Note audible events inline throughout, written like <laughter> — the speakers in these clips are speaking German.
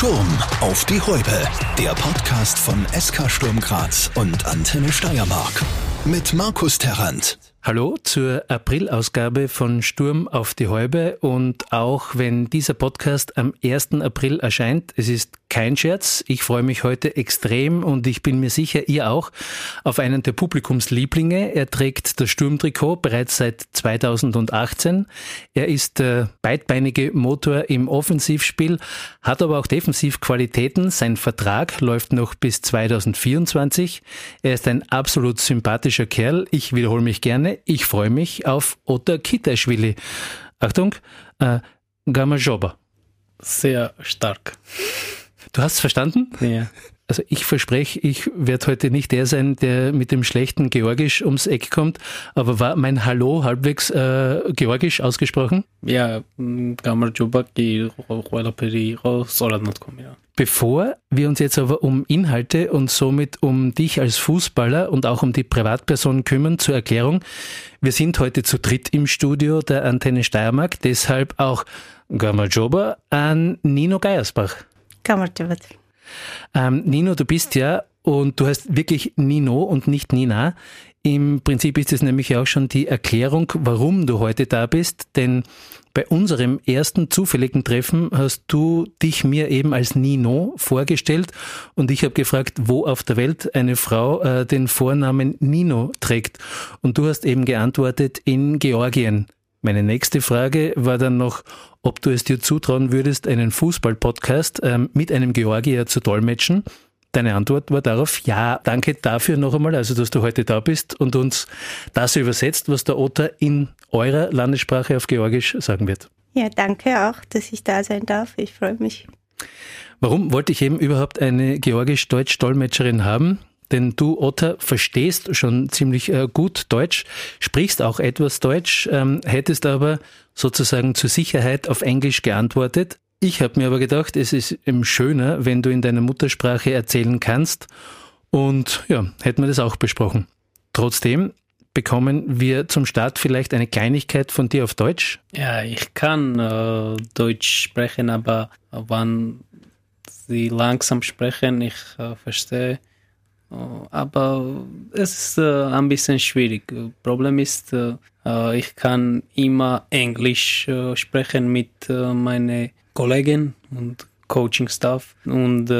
Sturm auf die Häupe. Der Podcast von SK Sturm Graz und Antenne Steiermark. Mit Markus Terrant. Hallo zur April-Ausgabe von Sturm auf die Häube und auch wenn dieser Podcast am 1. April erscheint, es ist kein Scherz, ich freue mich heute extrem und ich bin mir sicher, ihr auch, auf einen der Publikumslieblinge. Er trägt das Sturmtrikot bereits seit 2018. Er ist der beidbeinige Motor im Offensivspiel, hat aber auch Defensivqualitäten. Sein Vertrag läuft noch bis 2024. Er ist ein absolut sympathischer Kerl. Ich wiederhole mich gerne. Ich freue mich auf Otter Kitaschwili. Achtung, äh, Gamajoba. Sehr stark. Du hast es verstanden? Ja. Also ich verspreche, ich werde heute nicht der sein, der mit dem schlechten Georgisch ums Eck kommt, aber war mein Hallo halbwegs äh, Georgisch ausgesprochen? Ja, Gamajoba, die ja. Bevor wir uns jetzt aber um Inhalte und somit um dich als Fußballer und auch um die Privatperson kümmern, zur Erklärung, wir sind heute zu dritt im Studio der Antenne Steiermark, deshalb auch Gamaljoba an Nino Geiersbach. Gamaljoba. Ähm, Nino, du bist ja, und du heißt wirklich Nino und nicht Nina. Im Prinzip ist es nämlich auch schon die Erklärung, warum du heute da bist, denn bei unserem ersten zufälligen Treffen hast du dich mir eben als Nino vorgestellt und ich habe gefragt, wo auf der Welt eine Frau äh, den Vornamen Nino trägt. Und du hast eben geantwortet in Georgien. Meine nächste Frage war dann noch, ob du es dir zutrauen würdest, einen Fußball-Podcast ähm, mit einem Georgier zu dolmetschen. Deine Antwort war darauf, ja, danke dafür noch einmal, also dass du heute da bist und uns das übersetzt, was der Otter in eurer Landessprache auf Georgisch sagen wird. Ja, danke auch, dass ich da sein darf. Ich freue mich. Warum wollte ich eben überhaupt eine georgisch-deutsch-Dolmetscherin haben? Denn du, Otter, verstehst schon ziemlich äh, gut Deutsch, sprichst auch etwas Deutsch, ähm, hättest aber sozusagen zur Sicherheit auf Englisch geantwortet. Ich habe mir aber gedacht, es ist eben schöner, wenn du in deiner Muttersprache erzählen kannst. Und ja, hätten wir das auch besprochen. Trotzdem bekommen wir zum Start vielleicht eine Kleinigkeit von dir auf Deutsch? Ja, ich kann äh, Deutsch sprechen, aber wann sie langsam sprechen, ich äh, verstehe. Äh, aber es ist äh, ein bisschen schwierig. Problem ist, äh, ich kann immer Englisch sprechen mit meinen Kollegen und Coaching-Staff und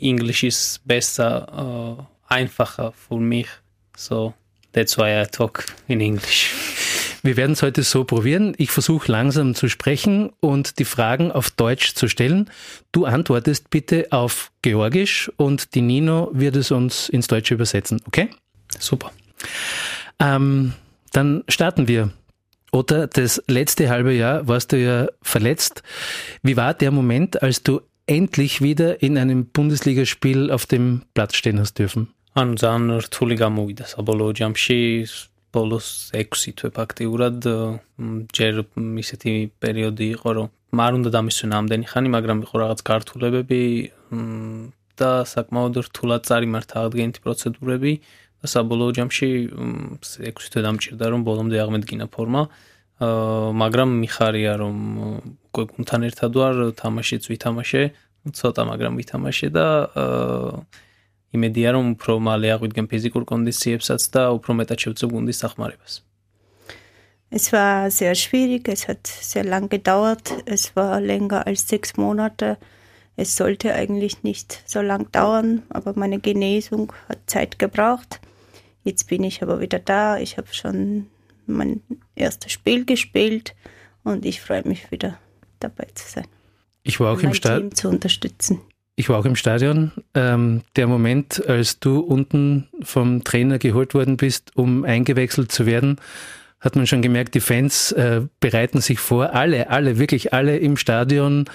Englisch ist besser, einfacher für mich. So, that's why I talk in English. <laughs> Wir werden es heute so probieren. Ich versuche langsam zu sprechen und die Fragen auf Deutsch zu stellen. Du antwortest bitte auf Georgisch und die Nino wird es uns ins Deutsche übersetzen. Okay? Super. Ähm, dann starten wir. Oder das letzte halbe Jahr warst du ja verletzt. Wie war der Moment, als du endlich wieder in einem Bundesligaspiel auf dem Platz stehen hast dürfen? Anzan Rtuliga Muidas, Abolo Jamshis, ბოლოს 6 თვე ფაქტიურად ჯერ ისეთი პერიოდი იყო რომ მარ უნდა დამისვენა ამდენი ხანი მაგრამ იყო რაღაც გართულებები და საკმაოდ რთულად წარიმართა აღდგენითი პროცედურები და საბოლოო ჯამში 6 თვე დამჭირდა რომ ბოლომდე აღმედგინა ფორმა. მაგრამ მიხარია რომ უკვე გუნდთან ერთად ვარ თამაშიც ვითამაშე ცოტა მაგრამ ვითამაშე და იმედია რომ უფრო მალე აღვიდგენ ფიზიკურ კონდიციებსაც და უფრო მეტად შევწევ გუნდის სახმარებას Es war sehr schwierig, es hat sehr lang gedauert, es war länger als sechs Monate. Es sollte eigentlich nicht so lang dauern, aber meine Genesung hat Zeit gebraucht. Jetzt bin ich aber wieder da. Ich habe schon mein erstes Spiel gespielt und ich freue mich wieder dabei zu sein. Ich war auch im Stadion. zu unterstützen. Ich war auch im Stadion. Ähm, der Moment, als du unten vom Trainer geholt worden bist, um eingewechselt zu werden, hat man schon gemerkt, die Fans äh, bereiten sich vor. Alle, alle, wirklich alle im Stadion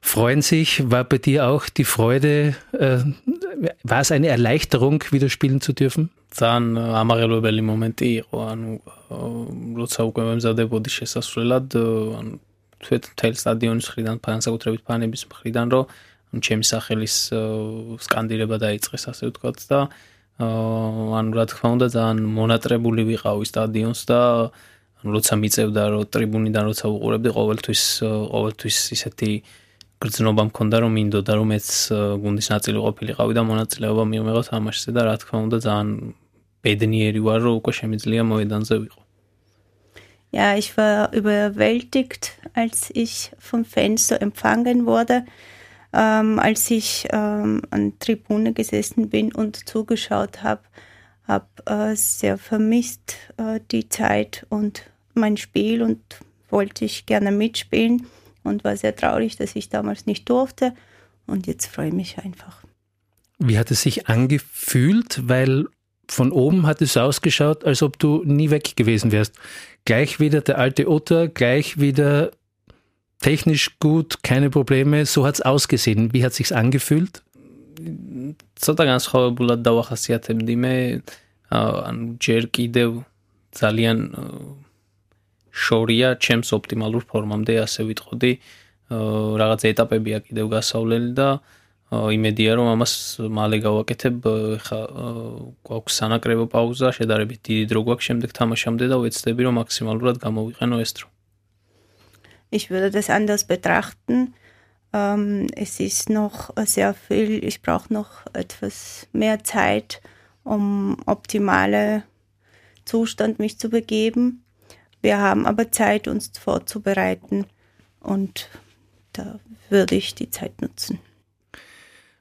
freuen sich. War bei dir auch die Freude, äh, war es eine Erleichterung, wieder spielen zu dürfen? ძალიან ამაღელვებელი მომენტი იყო, ანუ როცა უკვე მემზადებოდი შესასვლელად, ანუ თვეთ თელ სტადიონის მხრიდან, განსაკუთრებით ფანების მხრიდან, რომ ანუ ჩემი სახელის სკანდირება დაიწყეს, ასე ვთქვათ და ანუ რა თქმა უნდა ძალიან მონატრებული ვიყავი სტადიონს და ანუ როცა მიწევდა რომ ტრიბუნიდან როცა უყურებდი ყოველთვის ყოველთვის ისეთი გრძნობა მქონდა რომ მინდოდა რომ ეს გუნდის ნაწილი ყოფილიყავი და მონაწილეობა მიიღო თამაშზე და რა თქმა უნდა ძალიან ბედნიერი ვარ რომ უკვე შემიძლია მოედანზე ვიყო. Ja, ich war überwältigt, als ich vom so empfangen wurde, ähm, als ich ähm, an Tribune gesessen bin und zugeschaut habe, habe äh, sehr vermisst äh, die Zeit und mein Spiel und wollte ich gerne mitspielen und war sehr traurig, dass ich damals nicht durfte. Und jetzt freue ich mich einfach. Wie hat es sich angefühlt? Weil von oben hat es ausgeschaut, als ob du nie weg gewesen wärst. Gleich wieder der alte Otter, gleich wieder technisch gut, keine Probleme. So hat es ausgesehen. Wie hat es sich angefühlt? ცოტა განსხვავებულად დავახასიათებდი მე ანუ ჯერ კიდევ ძალიან შორია ჩემს ოპტიმალურ ფორმამდე ასე ვიტყოდი რაღაც ეტაპებია კიდევ გასავლელი და იმედია რომ ამას მალე გავაკეთებ ხა გვაქვს სანაკრებო პაუზა შედარებით დიდი დრო გვაქვს შემდეგ თამაშამდე და ვეცდები რომ მაქსიმალურად გამოვიყენო ეს დრო Ich würde das anders betrachten. Ähm, es ist noch sehr viel, ich brauche noch etwas mehr Zeit, um optimale Zustand mich zu begeben. Wir haben aber Zeit, uns vorzubereiten und da würde ich die Zeit nutzen.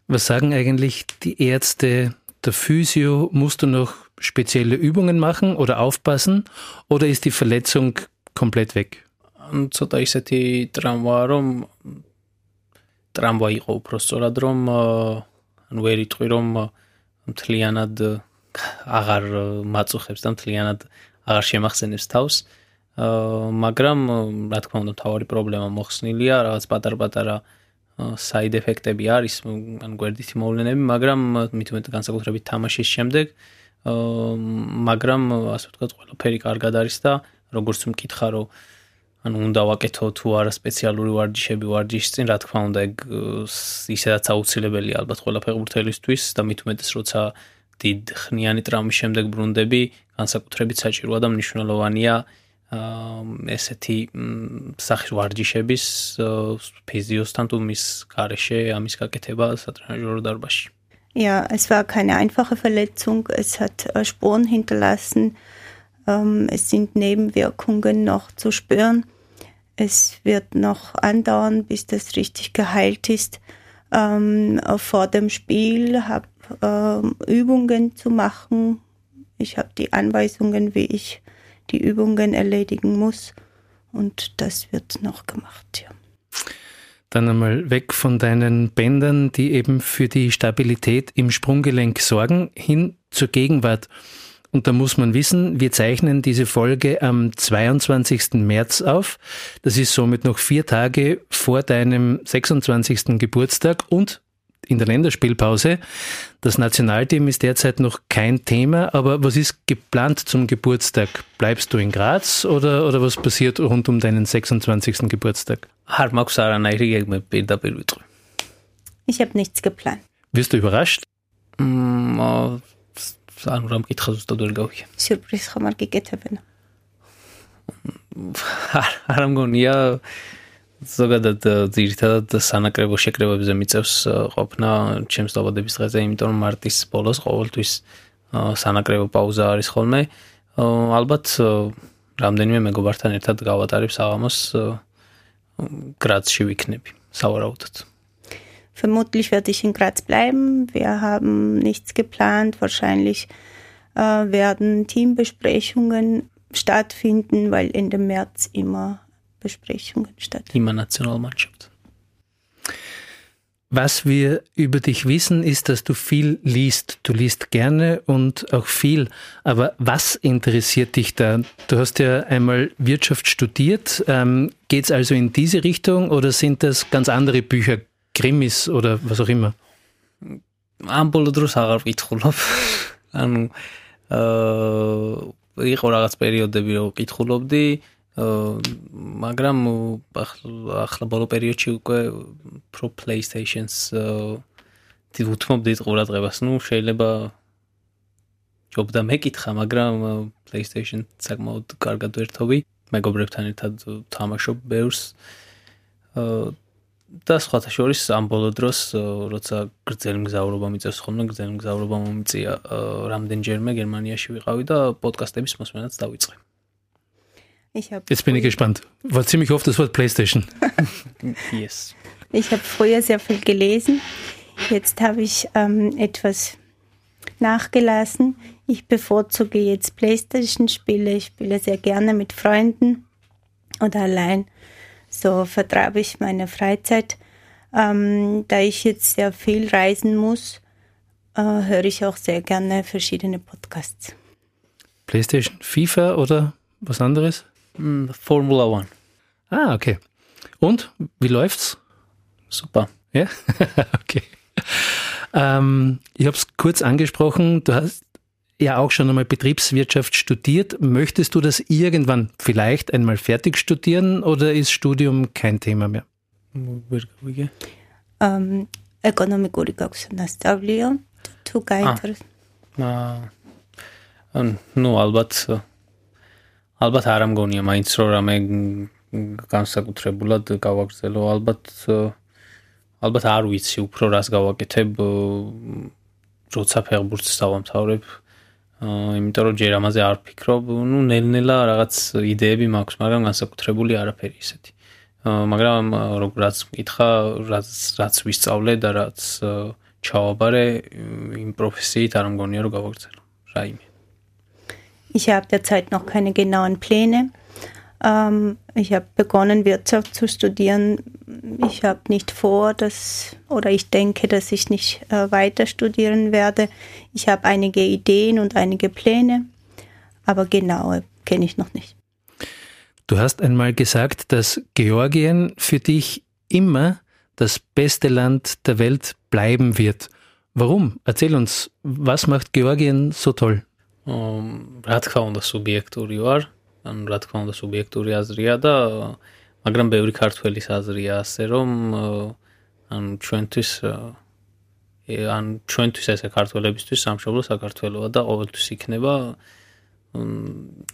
Was sagen eigentlich die Ärzte? Der Physio, musst du noch spezielle Übungen machen oder aufpassen oder ist die Verletzung komplett weg? ცოტა ისეთი ტრამვაა, რომ ტრამვა იყო უფრო სწორად, რომ ანუ ვერ იტყვი, რომ მთლიანად აღარ მაწუხებს და მთლიანად აღარ შემახსენებს თავს. მაგრამ რა თქმა უნდა თავარი პრობლემა მოხსნილია, რაღაც პატარ-პატარა side effect-ები არის, ან გვერდითი მოვლენები, მაგრამ მithumet განსაკუთრებით თამაშის შემდეგ მაგრამ ასე ვთქვათ, ყველაფერი კარგად არის და როგორც მკითხა, რომ ანუ უნდა ვაკეთო თუ არა სპეციალური ვარჯიშები ვარჯიშის წინ, რა თქმა უნდა, ეგ ისედაც აუცილებელია ალბათ ყველა ფეხბურთელისთვის და მით უმეტეს როცა დიდ ხნიანი ტრამვის შემდეგ ბრუნდები, განსაკუთრებით საჭიროა და მნიშვნელოვანია ესეთი სახის ვარჯიშების ფიზიოსთან თუ მის გარეშე ამის გაკეთება სატრენაჟერო დარბაზში. Ja, es war keine einfache Verletzung. Es hat Spuren hinterlassen. Ähm, es sind Nebenwirkungen noch zu spüren. Es wird noch andauern, bis das richtig geheilt ist. Ähm, vor dem Spiel habe ähm, Übungen zu machen. Ich habe die Anweisungen, wie ich die Übungen erledigen muss. Und das wird noch gemacht, ja. Dann einmal weg von deinen Bändern, die eben für die Stabilität im Sprunggelenk sorgen, hin zur Gegenwart. Und da muss man wissen, wir zeichnen diese Folge am 22. März auf. Das ist somit noch vier Tage vor deinem 26. Geburtstag und in der Länderspielpause. Das Nationalteam ist derzeit noch kein Thema, aber was ist geplant zum Geburtstag? Bleibst du in Graz oder, oder was passiert rund um deinen 26. Geburtstag? Ich habe nichts geplant. Wirst du überrascht? Mm, ანუ რა მკითხა ზუსტად ვერ გავიქე. სიურპრიზ ხომ არ გიკეთებენ? არ მგონია ზოგადად ძირითადად სანაკრებო შეკრებებზე მიწევს ყოფნა ჩემს დაბადების დღეზე, იმიტომ რომ მარტის ბოლოს ყოველთვის სანაკრებო პაუზა არის ხოლმე. ალბათ რამდენიმე მეგობართან ერთად გავატარებ საღამოს გრაცში ვიქნები, სავარაუდოდ. Vermutlich werde ich in Graz bleiben. Wir haben nichts geplant. Wahrscheinlich äh, werden Teambesprechungen stattfinden, weil Ende März immer Besprechungen stattfinden. Immer Nationalmannschaft. Was wir über dich wissen, ist, dass du viel liest. Du liest gerne und auch viel. Aber was interessiert dich da? Du hast ja einmal Wirtschaft studiert. Ähm, Geht es also in diese Richtung oder sind das ganz andere Bücher Krimis oder was auch immer? ამ ბოლო დროს აღარ ვკითხულობ. <laughs> ანუ აა იყო რაღაც პერიოდები რომ ვკითხულობდი, მაგრამ ახლა ბოლო პერიოდში უკვე pro PlayStation-ს თი უთმობდი ყურადღებას. ნუ შეიძლება ჯობდა მეკითხა, მაგრამ PlayStation საკმაოდ კარგად ვერთობი. მეგობრებთან ერთად თამაშობ ბევრს. აა და სხვათა შორის ამ ბოლო დროს როცა გრძელი მგზავრობა მიწევს ხოლმე გრძელი მგზავრობა მომიწია რამდენჯერმე გერმანიაში ვიყავი და პოდკასტების მოსმენაც დავიწყე. Ich habe Jetzt bin ich gespannt. War ziemlich oft das Wort PlayStation. <laughs> yes. Ich habe früher sehr viel gelesen. Jetzt habe ich ähm, etwas nachgelassen. Ich bevorzuge jetzt PlayStation-Spiele. Ich spiele sehr gerne mit Freunden oder allein. So vertrabe ich meine Freizeit. Ähm, da ich jetzt sehr viel reisen muss, äh, höre ich auch sehr gerne verschiedene Podcasts. PlayStation, FIFA oder was anderes? Mm, Formula One. Ah, okay. Und wie läuft's? Super. Ja, <laughs> okay. Ähm, ich habe es kurz angesprochen. Du hast ja auch schon einmal Betriebswirtschaft studiert. Möchtest du das irgendwann vielleicht einmal fertig studieren oder ist Studium kein Thema mehr? Um, ეკონომიკური გაქვს ნასწავლია თუ გაინტერესებს? აა ნუ ალბათ ალბათ არ ამგონია მაინც რომ რამე განსაკუთრებულად გავაგრძელო ალბათ ალბათ არ ვიცი უფრო რას გავაკეთებ როცა ფეხბურთს დავამთავრებ აა იმიტომ რომ ჯერ ამაზე არ ფიქრობ, ну ნელ-ნელა რაღაც იდეები მაქვს, მაგრამ განსაკუთრებული არაფერი ისეთი. მაგრამ როგორც მკითხა, რაც რაც ვისწავლე და რაც ჩავაბარე იმ პროფესიით არ მგონია რომ გავაგრძელო. რაიმე. Ich habe derzeit noch keine genauen Pläne. Ähm, ich habe begonnen, Wirtschaft zu studieren. ich habe nicht vor, dass oder ich denke, dass ich nicht äh, weiter studieren werde. Ich habe einige Ideen und einige Pläne, aber genau kenne ich noch nicht. Du hast einmal gesagt, dass Georgien für dich immer das beste Land der Welt bleiben wird. Warum? Erzähl uns, was macht Georgien so toll? Um, radka onda subjekt uriar, radka onda subjekt uriaz riada. Uh, მაგრამ ბევრი ქართველის აზრია ასე რომ ანუ ჩვენთვის ან ჩვენთვის ესე ქართველებისთვის სამშობლო საქართველოა და ყოველთვის იქნება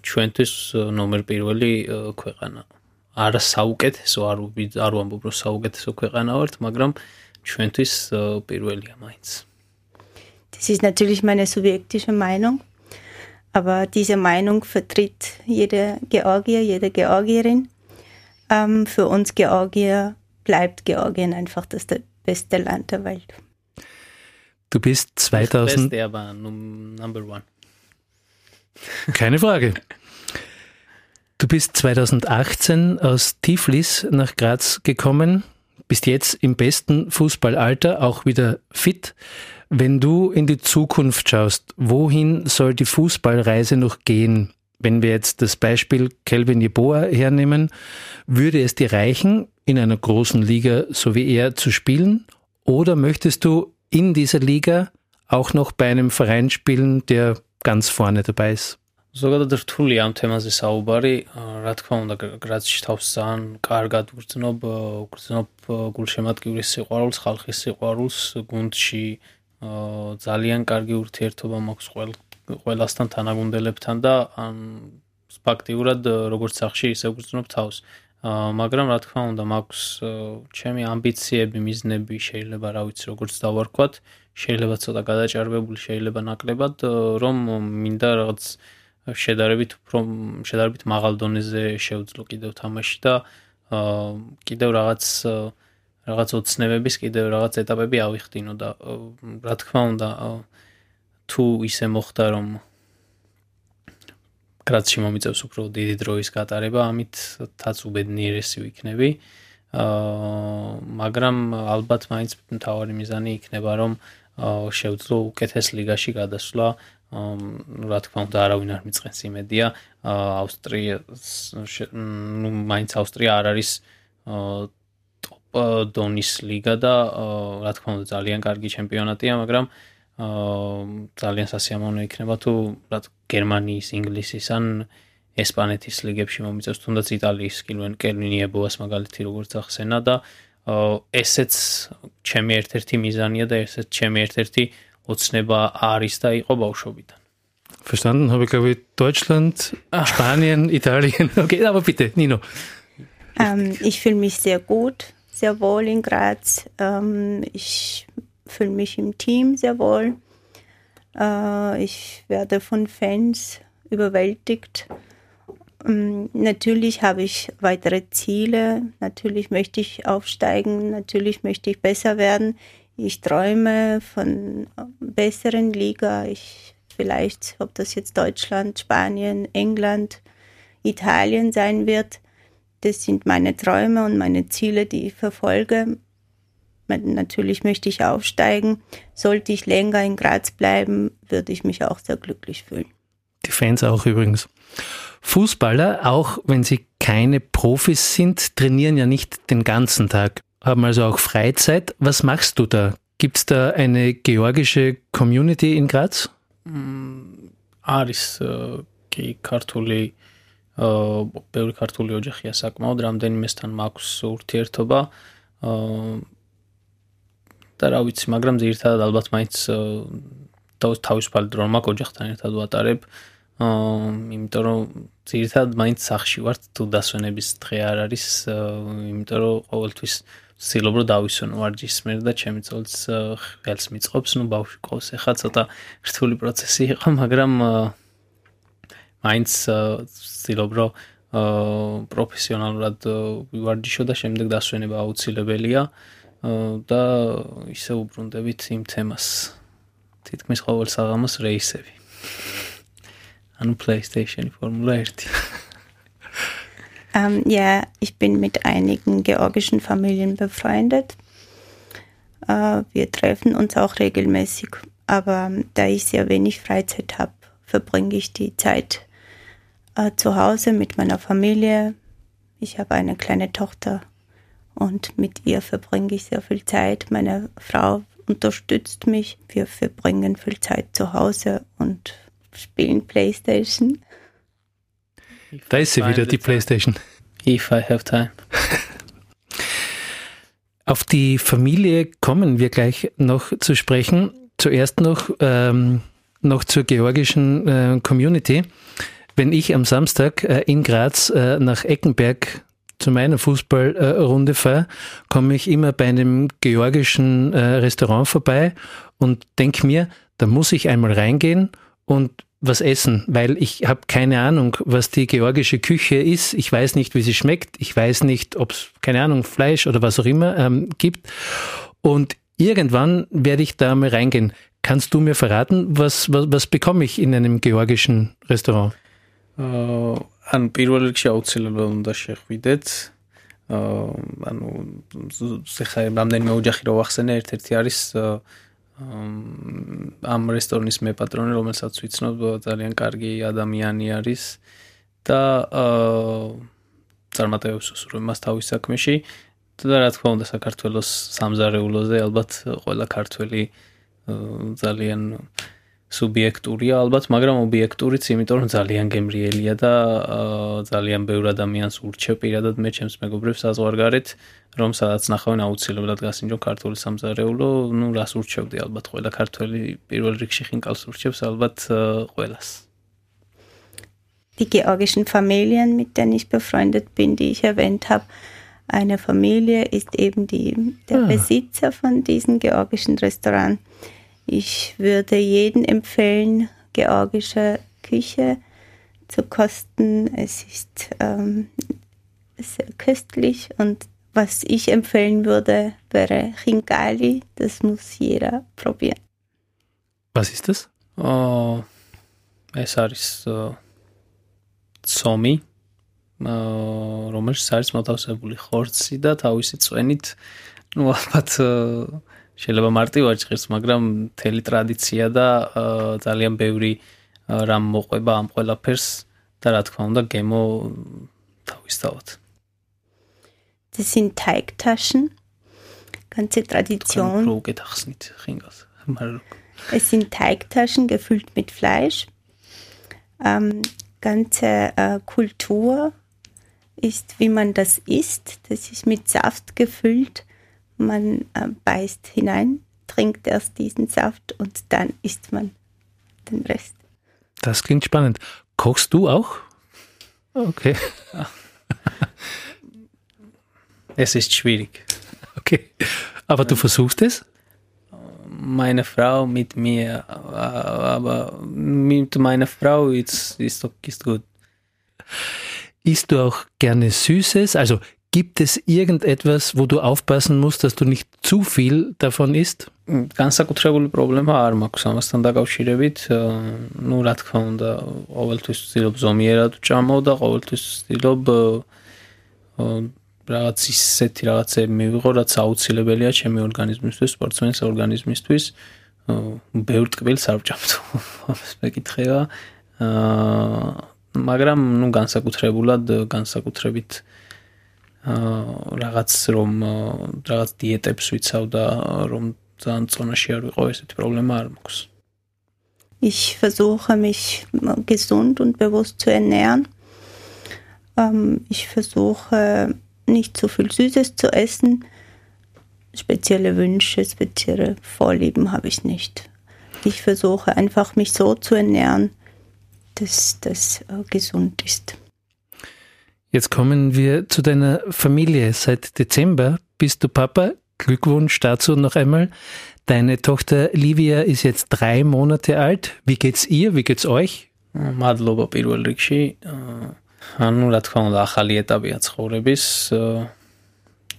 ჩვენთვის ნომერ პირველი ქვეყანა. არა საუკეთესო, არ არ ვამბობ რომ საუკეთესო ქვეყანა ვართ, მაგრამ ჩვენთვის პირველია მაინც. Das ist natürlich meine subjektive Meinung. Aber diese Meinung vertritt jeder Georgier, jede Georgierin. Ähm, für uns Georgier bleibt Georgien einfach das beste Land der Welt. Du bist 2000. Beste, aber number one. Keine Frage. Du bist 2018 aus Tiflis nach Graz gekommen, bist jetzt im besten Fußballalter, auch wieder fit. Wenn du in die Zukunft schaust, wohin soll die Fußballreise noch gehen? Wenn wir jetzt das Beispiel Kelvin Jeboa hernehmen, würde es dir reichen, in einer großen Liga so wie er zu spielen? Oder möchtest du in dieser Liga auch noch bei einem Verein spielen, der ganz vorne dabei ist? ზოგადად რთული ამ თემაზე საუბარი, რა თქმა უნდა, გრაცში თავს ძალიან კარგად ვგრძნობ, ვგრძნობ გულშემატკივრის სიყვარულს, ხალხის სიყვარულს, გუნდში ძალიან კარგი ურთიერთობა მაქვს ყველ ყველასთან თანაგუნდელებთან და ფაქტიურად როგორც სახში ისე გრძნობ თავს. მაგრამ რა თქმა უნდა მაქვს ჩემი ამბიციები, მიზნები შეიძლება რა ვიცი როგორც დავარქვათ, შეიძლება ცოტა გადაჭარბებული, შეიძლება ნაკლებად, რომ მინდა რაღაც შედარებით უფრო შედარებით მაღალ დონეზე შევძლო კიდევ თამაში და კიდევ რაღაც რაღაც ოცნებების კიდევ რაღაც ეტაპები ავიხდინო და რა თქმა უნდა თუ ისე მოხდა რომ კრაცში მომიწევს უფრო დიდი დროის გატარება, ამითაც უბედნიერესი ვიქნები. აა მაგრამ ალბათ მაინც მთავარი მიზანი იქნება რომ შევძლო უკეთეს ლიგაში გადასვლა. აა რა თქმა უნდა არავინ არ მიწყენს იმედია. ავსტრია ნუ მაინც ავსტრია არ არის აა დონის ლიგა და რა თქმა უნდა ძალიან კარგი ჩემპიონატია, მაგრამ აა ძალიან სასიამოვნო იქნება თუ რა გერმანიის, ინგლისის ან ესპანეთის ლიგებში მომიწევს, თუნდაც იტალიის კილვენ კერნინიებოას მაგალითი როგორც ახსენა და ესეც ჩემი ერთ-ერთი მიზანია და ესეც ჩემი ერთ-ერთი ოცნება არის და იყო ბავშვობიდან. Verstanden, habe ich glaube ich Deutschland, Spanien, Italien. <laughs> Okay, aber bitte, Nino. Ähm, ich fühle mich sehr gut sehr wohl in Graz. Ähm, ich fühle mich im Team sehr wohl. Äh, ich werde von Fans überwältigt. Ähm, natürlich habe ich weitere Ziele. Natürlich möchte ich aufsteigen. Natürlich möchte ich besser werden. Ich träume von besseren Liga. Ich vielleicht, ob das jetzt Deutschland, Spanien, England, Italien sein wird. Das sind meine Träume und meine Ziele, die ich verfolge Natürlich möchte ich aufsteigen. Sollte ich länger in Graz bleiben, würde ich mich auch sehr glücklich fühlen. Die Fans auch übrigens. Fußballer, auch wenn sie keine Profis sind, trainieren ja nicht den ganzen Tag, haben also auch Freizeit. Was machst du da? Gibt es da eine georgische Community in Graz? არის კი ქართული ბევრი ქართული ოჯახია საკმაოდ რამდენიმესთან მაქვს ურთიერთობა და რა ვიცი მაგრამ ძირითადად ალბათ მაინც თავისუფალი დრო მაქვს ოჯახთან ერთად ვატარებ. იმიტომ რომ ძირითადად მაინც სახში ვარ თუ დასვენების დღე არ არის იმიტომ რომ ყოველთვის ვცდილობ რომ დავისვენო ვარჯიშმერ და ჩემი წოლს ხელს მიწყობს ნუ ბავშვი ყავს ახლა ცოტა რთული პროცესი იყო მაგრამ მაინც ვცდილობ რომ პროფესიონალურად ვივარჯიშო და შემდეგ დასვენება აუცილებელია და ისე უბრუნდებით იმ თემას თითქმის ყოველ საღამოს რეისები ანუ PlayStation Formula 1 Ähm, ja, ich bin mit einigen georgischen Familien befreundet. Äh, wir treffen uns auch regelmäßig. Aber da ich sehr wenig Freizeit habe, verbringe ich die Zeit äh, zu Hause mit meiner Familie. Ich habe eine kleine Tochter und mit ihr verbringe ich sehr viel Zeit. Meine Frau unterstützt mich. Wir verbringen viel Zeit zu Hause und spielen Playstation. Da ist sie wieder, die Playstation. If I have time. <laughs> Auf die Familie kommen wir gleich noch zu sprechen. Zuerst noch, ähm, noch zur georgischen äh, Community. Wenn ich am Samstag äh, in Graz äh, nach Eckenberg zu meiner Fußballrunde fahre, komme ich immer bei einem georgischen äh, Restaurant vorbei und denke mir, da muss ich einmal reingehen und was essen, weil ich habe keine Ahnung, was die georgische Küche ist. Ich weiß nicht, wie sie schmeckt. Ich weiß nicht, ob es, keine Ahnung, Fleisch oder was auch immer ähm, gibt. Und irgendwann werde ich da mal reingehen. Kannst du mir verraten, was, was, was bekomme ich in einem georgischen Restaurant? ან პირველ რიგში აუცილებლად უნდა შეხვიდეთ. ანუ ხა რამდენიმე ოჯახი რო ვახსენე, ერთ-ერთი არის ამ რესტორნის მეპატრონი, რომელსაც ვიცნობ, ძალიან კარგი ადამიანი არის და აა წარმატებებს უსურვებს მას თავის საქმეში. და რა თქმა უნდა, საქართველოს სამზარეულოზე ალბათ ყველა ქართველი ძალიან სუბიექტურია ალბათ, მაგრამ ობიექტურიც, იმიტომ რომ ძალიან გემრიელია და ძალიან ბევრ ადამიანს ურჩევ პირადად მე ჩემს მეგობრებს საზღვარგარეთ, რომ სადაც ნახავენ აუცილებლად გასინჯო ქართული სამზარეულო, ну, რას ურჩევდი ალბათ ყველა ქართველი პირველ რიგში ხინკალს ურჩევს ალბათ ყველას. Die georgischen Familien, mit denen ich befreundet bin, die ich erwähnt habe, eine Familie ist eben die, der ah. Besitzer von diesem georgischen Restaurant. Ich würde jedem empfehlen, georgische Küche zu kosten. Es ist ähm, sehr köstlich und was ich empfehlen würde, wäre Chingali. Das muss jeder probieren. Was ist das? Oh, es არის ცომი, რომელშიც არის მოთავსებული ხორცი და თავისი წვენით, ну, ალბათ შეიძლება მარტივად ჭირს, მაგრამ მთელი ტრადიცია და ძალიან ბევრი რამ მოყვება ამ ყველაფერს და რა თქმა უნდა გემო თავისთავად. Das sind Teigtaschen, ganze Tradition. <laughs> Es sind Teigtaschen gefüllt mit Fleisch. Ähm, ganze äh, Kultur ist, wie man das isst. Das ist mit Saft gefüllt man äh, beißt hinein, trinkt erst diesen Saft und dann isst man den Rest. Das klingt spannend. Kochst du auch? Okay. <laughs> es ist schwierig. Okay. Aber du versuchst es? Meine Frau mit mir, aber mit meiner Frau ist, ist, ist gut. Isst du auch gerne Süßes? Also gibt es irgendetwas, wo du aufpassen musst, dass du nicht zu viel davon isst? განსაკუთრებული პრობლემა არ მაქვს ამასთან დაკავშირებით. ну, რა თქმა უნდა, ყოველთვის ვცდილობ ზომიერად ვჭამო და ყოველთვის ვცდილობ რაღაც ისეთი რაღაცები მივიღო, რაც აუცილებელია ჩემი ორგანიზმისთვის, სპორტსმენის ორგანიზმისთვის. ბევრ ტკბილს არ ვჭამთ. ამას მეკითხება. აა მაგრამ ну განსაკუთრებულად განსაკუთრებით აა რაღაც რომ რაღაც დიეტებს ვიცავ და რომ ძალიან წონაში არ ვიყო ესეთი პრობლემა არ მაქვს. Ich versuche mich gesund und bewusst zu ernähren. Ähm, ich versuche nicht zu viel Süßes zu essen. Spezielle Wünsche, spezielle Vorlieben habe ich nicht. Ich versuche einfach mich so zu ernähren, dass das äh, gesund ist. Jetzt kommen wir zu deiner Familie. Seit Dezember bist du Papa. Glückwunsch dazu noch einmal. Deine Tochter Livia ist jetzt drei Monate alt. Wie geht's ihr? Wie geht's euch? მადლობა პირველ რიგში. ანუ რა თქმა უნდა ახალი ეტაპია ცხოვრების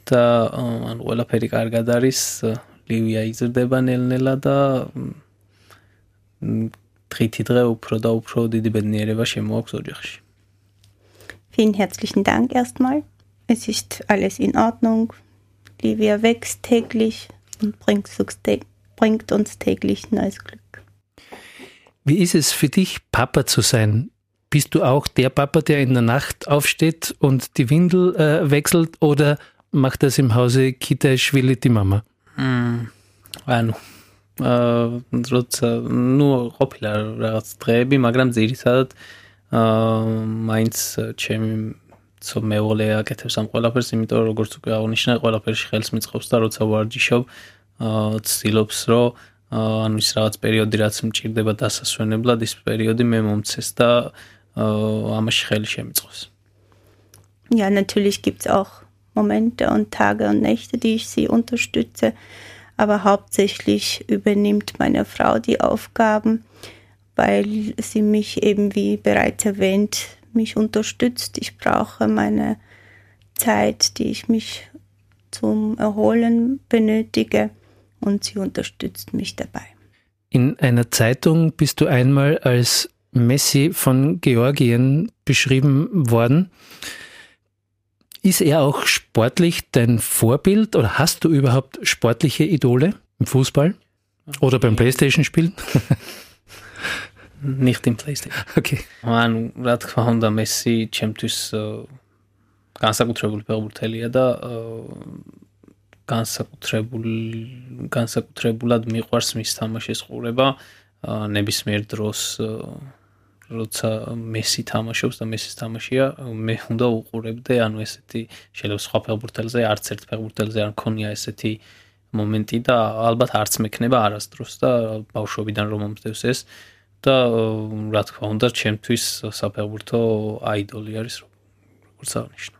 და ანუ ყველაფერი კარგად არის. ლივია იზრდება ნელ-ნელა და დღითი დღე უფრო და უფრო დიდი ბედნიერება შემოაქვს ოჯახში. Vielen herzlichen Dank erstmal. Es ist alles in Ordnung. Livia wächst täglich und bringt, bringt uns täglich neues Glück. Wie ist es für dich, Papa zu sein? Bist du auch der Papa, der in der Nacht aufsteht und die Windel äh, wechselt oder macht das im Hause Kita Schwille die Mama? Hm, ah, mm, bueno. Äh, uh, äh, nu copilul äh, ăsta trebuie, magram ziri să მაინც ჩემი ცო მეოლე აკეთებს ამ ყველაფერს, იმიტომ რომ როგორც უკვე აღნიშნა, ყველაფერში ხელს მიწყობს და როცა ვარჯიშობ, აა ცდილობს რომ ანუ ის რაღაც პერიოდი რაც მჭირდება დასასვენებლად, ის პერიოდი მე მომცეს და აა ამაში ხელი შემიწყოს. Ja, natürlich gibt's auch Momente und Tage und Nächte, die ich sie unterstütze. aber hauptsächlich übernimmt meine Frau die Aufgaben, weil sie mich eben, wie bereits erwähnt, mich unterstützt. Ich brauche meine Zeit, die ich mich zum Erholen benötige und sie unterstützt mich dabei. In einer Zeitung bist du einmal als Messi von Georgien beschrieben worden. Ist er auch sportlich dein Vorbild oder hast du überhaupt sportliche Idole im Fußball oder beim Playstation-Spielen? <laughs> Nicht im Playstation. Okay. ანუ რა თქმა უნდა მესი ჩემთვის განსაკუთრებული ფეხბურთელია და განსაკუთრებულ განსაკუთრებულად მიყვარს მის თამაშის ყურება ნებისმიერ დროს როცა მესი თამაშობს და მესის თამაშია, მე უნდა უყურებდე, ანუ ესეთი შეიძლება სხვა ფეხბურთელზე, არც ერთ ფეხბურთელზე არ მქონია ესეთი მომენტი და ალბათ არც მექნება არასდროს და ბავშვობიდან რომ მომწევს ეს და რა თქმა უნდა, ჩემთვის საფეხბურთო აიდოლი არის როგორც აღნიშნო.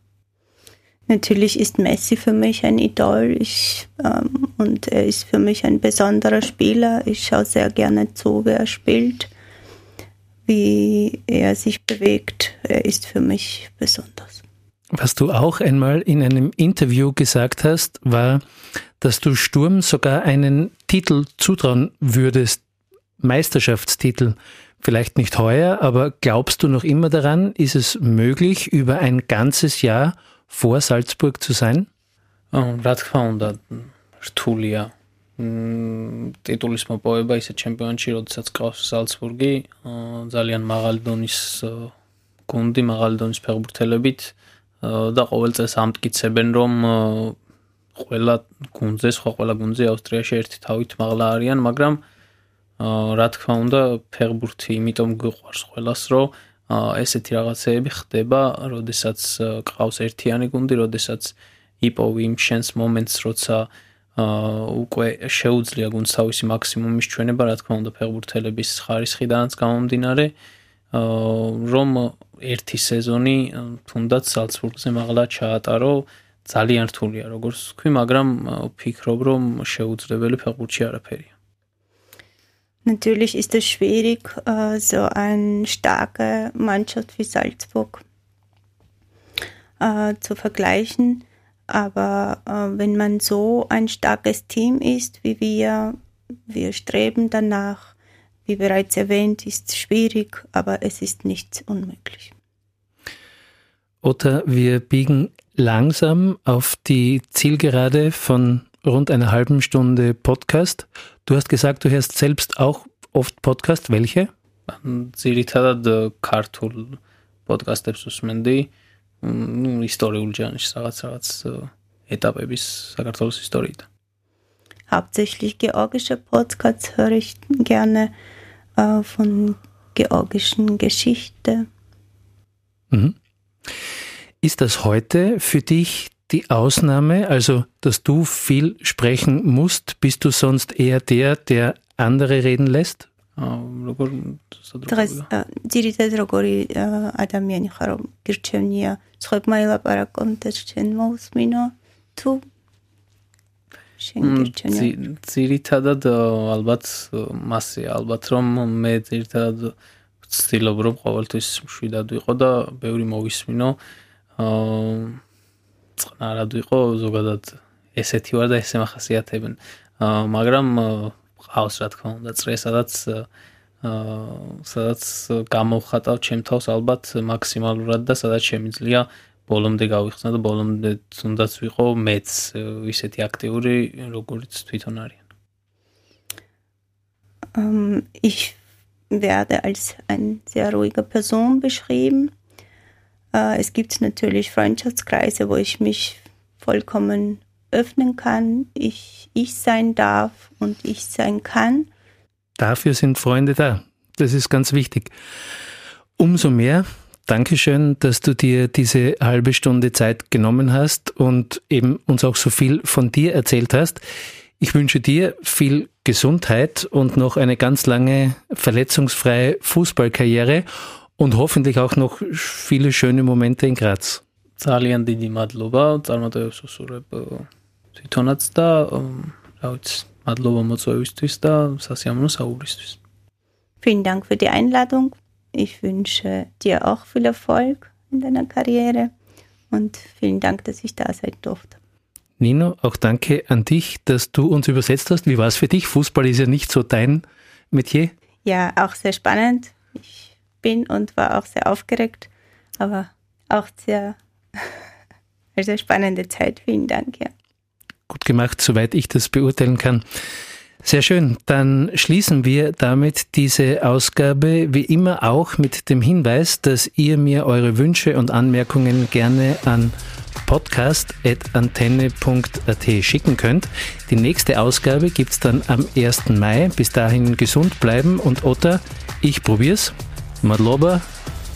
Natürlich ist Messi für mich ein Idol ich, ähm, und er ist für mich ein besonderer Spieler. Ich schaue sehr gerne zu, wer er spielt. wie er sich bewegt. Er ist für mich besonders. Was du auch einmal in einem Interview gesagt hast, war, dass du Sturm sogar einen Titel zutrauen würdest, Meisterschaftstitel. Vielleicht nicht heuer, aber glaubst du noch immer daran, ist es möglich, über ein ganzes Jahr vor Salzburg zu sein? Oh, რა თქმა უნდა, რთულია. ტიტულის მოპოვება ისე ჩემპიონატში, როდესაც ყავს ზალცბურგი, ძალიან მაღალი დონის გუნდი, მაღალი დონის ფეხბურთელებით და ყოველ წელს ამტკიცებენ, რომ ყველა გუნდზე, სხვა ყველა გუნდზე ავსტრიაში ერთი თავით მაღლა არიან, მაგრამ რა თქმა უნდა, ფეხბურთი იმიტომ გიყვარს ყველას, რომ ესეთი რაღაცეები ხდება, როდესაც ყავს ერთიანი გუნდი, როდესაც იპოვი იმ შენს მომენტს, როცა უკვე შეუძლია გუნდს თავისი მაქსიმუმის ჩვენება, რა თქმა უნდა, ფეხბურთელების ხარისხიდანაც გამომდინარე, რომ ერთი სეზონი თუნდაც ზალცბურგზე მაღლა ჩაატარო ძალიან რთულია როგორც თქვი, მაგრამ ვფიქრობ, რომ შეუძლებელი ფეხბურთში არაფერია. Natürlich ist es schwierig, äh, so eine starke Mannschaft wie Salzburg äh, zu vergleichen. Aber äh, wenn man so ein starkes Team ist wie wir, wir streben danach, wie bereits erwähnt, ist es schwierig, aber es ist nicht unmöglich. Oder wir biegen langsam auf die Zielgerade von rund einer halben Stunde Podcast. Du hast gesagt, du hörst selbst auch oft Podcast. Welche? ძირითადად ქართულ პოდკასტებს უსმენდი ნუ ისტორიულ ჟანრში რაღაც რაღაც ეტაპების საქართველოს ისტორიიდან. Hauptsächlich georgische Podcasts höre ich gerne äh, von georgischen Geschichte. Mhm. Ist das heute für dich die Ausnahme, also dass du viel sprechen musst? Bist du sonst eher der, der andere reden lässt? ძირითადად როგორი ადამიანი ხარ რომ გირჩევნია სხვებმა ელაპარაკონ და შენ მოусმინო თუ შენ გირჩევნია ძირითადად ალბათ მასე ალბათ რომ მე ძირითადად ვცდილობ რომ ყოველთვის მშვიდად ვიყო და ბევრი მოვისმინო აა წყნარად ვიყო ზოგადად ესეთი ვარ და ესე მახასიათებენ მაგრამ ყავს რა თქმა უნდა წრე სადაც სადაც გამოვხატავ ჩემ თავს ალბათ მაქსიმალურად და სადაც შემიძლია ბოლომდე გავიხსნა და ბოლომდე თუნდაც ვიყო მეც ისეთი აქტიური როგორც თვითონ არიან. Ähm, ich werde als eine sehr ruhige Person beschrieben. Äh, es gibt natürlich Freundschaftskreise, wo ich mich vollkommen öffnen kann, ich ich sein darf und ich sein kann. Dafür sind Freunde da. Das ist ganz wichtig. Umso mehr Dankeschön, dass du dir diese halbe Stunde Zeit genommen hast und eben uns auch so viel von dir erzählt hast. Ich wünsche dir viel Gesundheit und noch eine ganz lange verletzungsfreie Fußballkarriere und hoffentlich auch noch viele schöne Momente in Graz. ძალიან დიდი მადლობა წარმატებებს უსურვებ თვითონაც და რა ვიცი მადლობა მოწვევისთვის და სასიამოვნო საუბრისთვის. Vielen Dank für die Einladung. Ich wünsche dir auch viel Erfolg in deiner Karriere und vielen Dank, dass ich da sein durfte. Nino, auch danke an dich, dass du uns übersetzt hast. Wie war es für dich? Fußball ist ja nicht so dein Metier. Ja, auch sehr spannend. Bin und war auch sehr aufgeregt, aber auch sehr, <laughs> sehr spannende Zeit. Vielen Dank, ja. Gut gemacht, soweit ich das beurteilen kann. Sehr schön. Dann schließen wir damit diese Ausgabe wie immer auch mit dem Hinweis, dass ihr mir eure Wünsche und Anmerkungen gerne an podcast.antenne.at schicken könnt. Die nächste Ausgabe gibt es dann am 1. Mai. Bis dahin gesund bleiben und Otta, ich probier's. Madloba,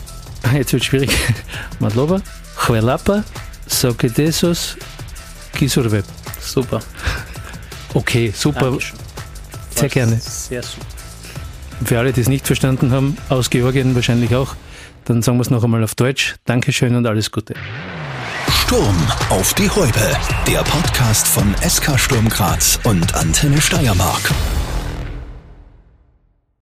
<laughs> jetzt wird schwierig. <laughs> Madloba, Chwelapa, Sokedesos, Kisurweb. Super. Okay, super. Dankeschön. Sehr gerne. Sehr super. Für alle, die es nicht verstanden haben, aus Georgien wahrscheinlich auch, dann sagen wir es noch einmal auf Deutsch. Dankeschön und alles Gute. Sturm auf die Häupe. Der Podcast von SK Sturm Graz und Antenne Steiermark.